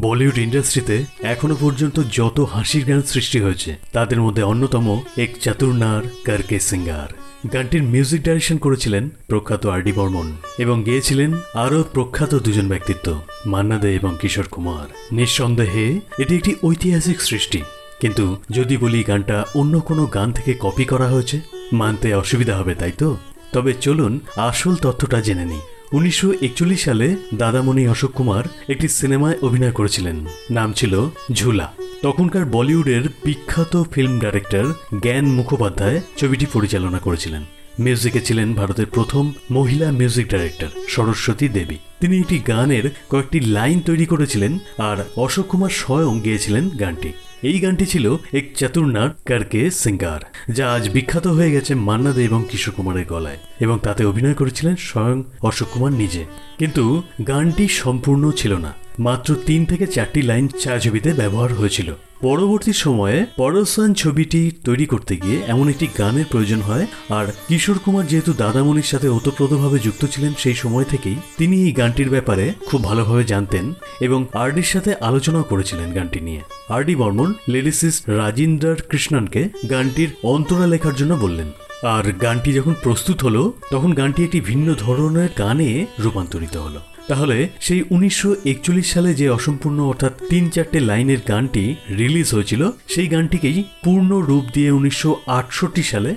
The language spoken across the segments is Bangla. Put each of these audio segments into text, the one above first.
বলিউড ইন্ডাস্ট্রিতে এখনও পর্যন্ত যত হাসির গান সৃষ্টি হয়েছে, তাদের মধ্যে অন্যতম এক চাতুর্নার কারকে সিঙ্গার। গানটির মিউজিক ডাইরেকশন করেছিলেন প্রখ্যাত আর ডি বর্মন এবং গেয়েছিলেন আরও প্রখ্যাত দুজন ব্যক্তিত্ব, মান্না দে এবং কিশোর কুমার। নিঃসন্দেহে, এটি একটি ঐতিহাসিক সৃষ্টি। কিন্তু যদি বলি গানটা অন্য কোনো গান থেকে কপি করা হয়েছে, মানতে অসুবিধা হবে, তাই তো? তবে চলুন আসল তথ্যটা জেনে নিই। উনিশশো একচল্লিশ সালে দাদামণি অশোক কুমার একটি সিনেমায় অভিনয় করেছিলেন। নাম ছিল ঝুলা। তখনকার বলিউডের বিখ্যাত ফিল্ম ডাইরেক্টর জ্ঞান মুখোপাধ্যায় ছবিটি পরিচালনা করেছিলেন। মিউজিকে ছিলেন ভারতের প্রথম মহিলা মিউজিক ডাইরেক্টর সরস্বতী দেবী। তিনি একটি গানের কয়েকটি লাইন তৈরি করেছিলেন আর অশোক কুমার স্বয়ং গেয়েছিলেন গানটি। এই গানটি ছিল এক চাতুর্নাট কারকে সিঙ্গার, যা আজ বিখ্যাত হয়ে গেছে মান্না দে এবং কিশোর কুমারের গলায়, এবং তাতে অভিনয় করেছিলেন স্বয়ং অশোক কুমার নিজে। কিন্তু গানটি সম্পূর্ণ ছিল না। মাত্র তিন থেকে চারটি লাইন চা ছবিতে ব্যবহার হয়েছিল। পরবর্তী সময়ে পরসান ছবিটি তৈরি করতে গিয়ে এমন একটি গানের প্রয়োজন হয়, আর কিশোর কুমার যেহেতু দাদামণির সাথে ওতপ্রোতভাবে যুক্ত ছিলেন সেই সময় থেকেই, তিনি এই গানটির ব্যাপারে খুব ভালোভাবে জানতেন এবং আরডির সাথে আলোচনাও করেছিলেন গানটি নিয়ে। আরডি বর্মন লিরিসিস্ট রাজিন্দার কৃষ্ণনকে গানটির অন্তরা লেখার জন্য বললেন। আর গানটি যখন প্রস্তুত হলো, তখন গানটি একটি ভিন্ন ধরনের গানে রূপান্তরিত হলো। তাহলে সেই উনিশশো একচল্লিশ সালে যে অসম্পূর্ণ অর্থাৎ তিন চারটে লাইনের গানটি রিলিজ হয়েছিল, সেই গানটিকেই পূর্ণ রূপ দিয়ে উনিশশো আটষট্টি সালে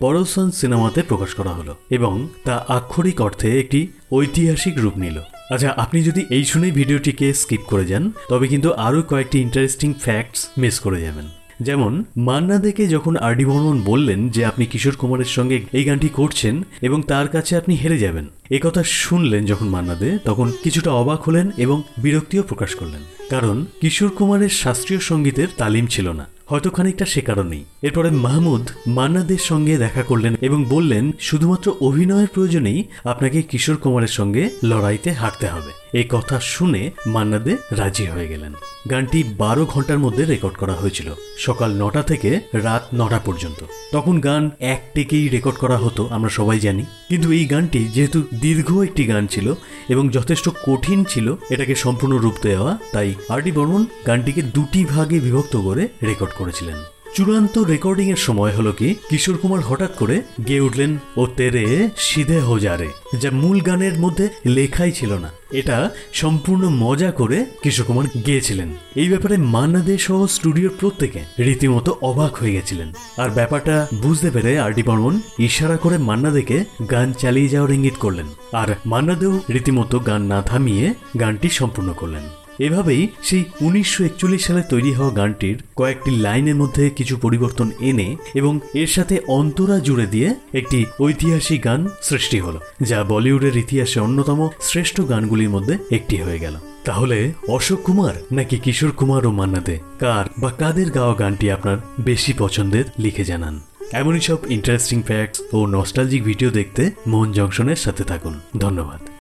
পরসন সিনেমাতে প্রকাশ করা হলো এবং তা আক্ষরিক অর্থে একটি ঐতিহাসিক রূপ নিল। আচ্ছা আপনি যদি এই শুনেই ভিডিওটিকে স্কিপ করে যান, তবে কিন্তু আরও কয়েকটি ইন্টারেস্টিং ফ্যাক্টস মিস করে যাবেন। যেমন, মান্না দেখে যখন আর ডি বর্মন বললেন যে আপনি কিশোর কুমারের সঙ্গে এই গানটি করছেন এবং তার কাছে আপনি হেরে যাবেন কথা শুনলেন যখন মান্না দে তখন কিছুটা অবাক হলেন এবং বিরক্তিও প্রকাশ করলেন। কারণ কিশোর কুমারের শাস্ত্রীয় সঙ্গীতের তালিম ছিল না। হয়তো খানিকটা সে কারণেই। এরপরে মাহমুদ মান্নাদের সঙ্গে দেখা করলেন এবং বললেন, শুধুমাত্র অভিনয়ের প্রয়োজনেই আপনাকে কিশোর কুমারের সঙ্গে লড়াইতে হাঁটতে হবে। এই কথা শুনে মান্নাদে রাজি হয়ে গেলেন। গানটি বারো ঘণ্টার মধ্যে রেকর্ড করা হয়েছিল, সকাল নটা থেকে রাত নটা পর্যন্ত। তখন গান এক টেকেই রেকর্ড করা হতো, আমরা সবাই জানি। কিন্তু এই গানটি যেহেতু দীর্ঘ একটি গান ছিল এবং যথেষ্ট কঠিন ছিল এটাকে সম্পূর্ণ রূপ দেওয়া, তাই আর ডি বর্মন গানটিকে দুটি ভাগে বিভক্ত করে রেকর্ড করেছিলেন। চূড়ান্ত রেকর্ডিং এর সময় হলো কি, কিশোর কুমার হঠাৎ করে গেয়ে উঠলেন, ও তেরে সিধে হোজারে যা মূল গানের মধ্যে লেখাই ছিল না। এটা সম্পূর্ণ মজা করে কিশোর কুমার গেয়েছিলেন। এই ব্যাপারে মান্না দে সহ স্টুডিওর প্রত্যেকে রীতিমতো অবাক হয়ে গেছিলেন। আর ব্যাপারটা বুঝতে পেরে আর ডি বর্মন ইশারা করে মান্না দেকে গান চালিয়ে যাওয়ার ইঙ্গিত করলেন। আর মান্না দেও রীতিমতো গান না থামিয়ে গানটি সম্পূর্ণ করলেন। এভাবেই সেই উনিশশো একচল্লিশ সালে তৈরি হওয়া গানটির কয়েকটি লাইনের মধ্যে কিছু পরিবর্তন এনে এবং এর সাথে অন্তরা জুড়ে দিয়ে একটি ঐতিহাসিক গান সৃষ্টি হলো, যা বলিউডের ইতিহাসে অন্যতম শ্রেষ্ঠ গানগুলির মধ্যে একটি হয়ে গেল। তাহলে অশোক কুমার নাকি কিশোর কুমার ও মান্নাতে কার বা কাদের গাওয়া গানটি আপনার বেশি পছন্দের লিখে জানান। এমনই সব ইন্টারেস্টিং ফ্যাক্টস ও নস্টালজিক ভিডিও দেখতে মোহন জংশনের সাথে থাকুন। ধন্যবাদ।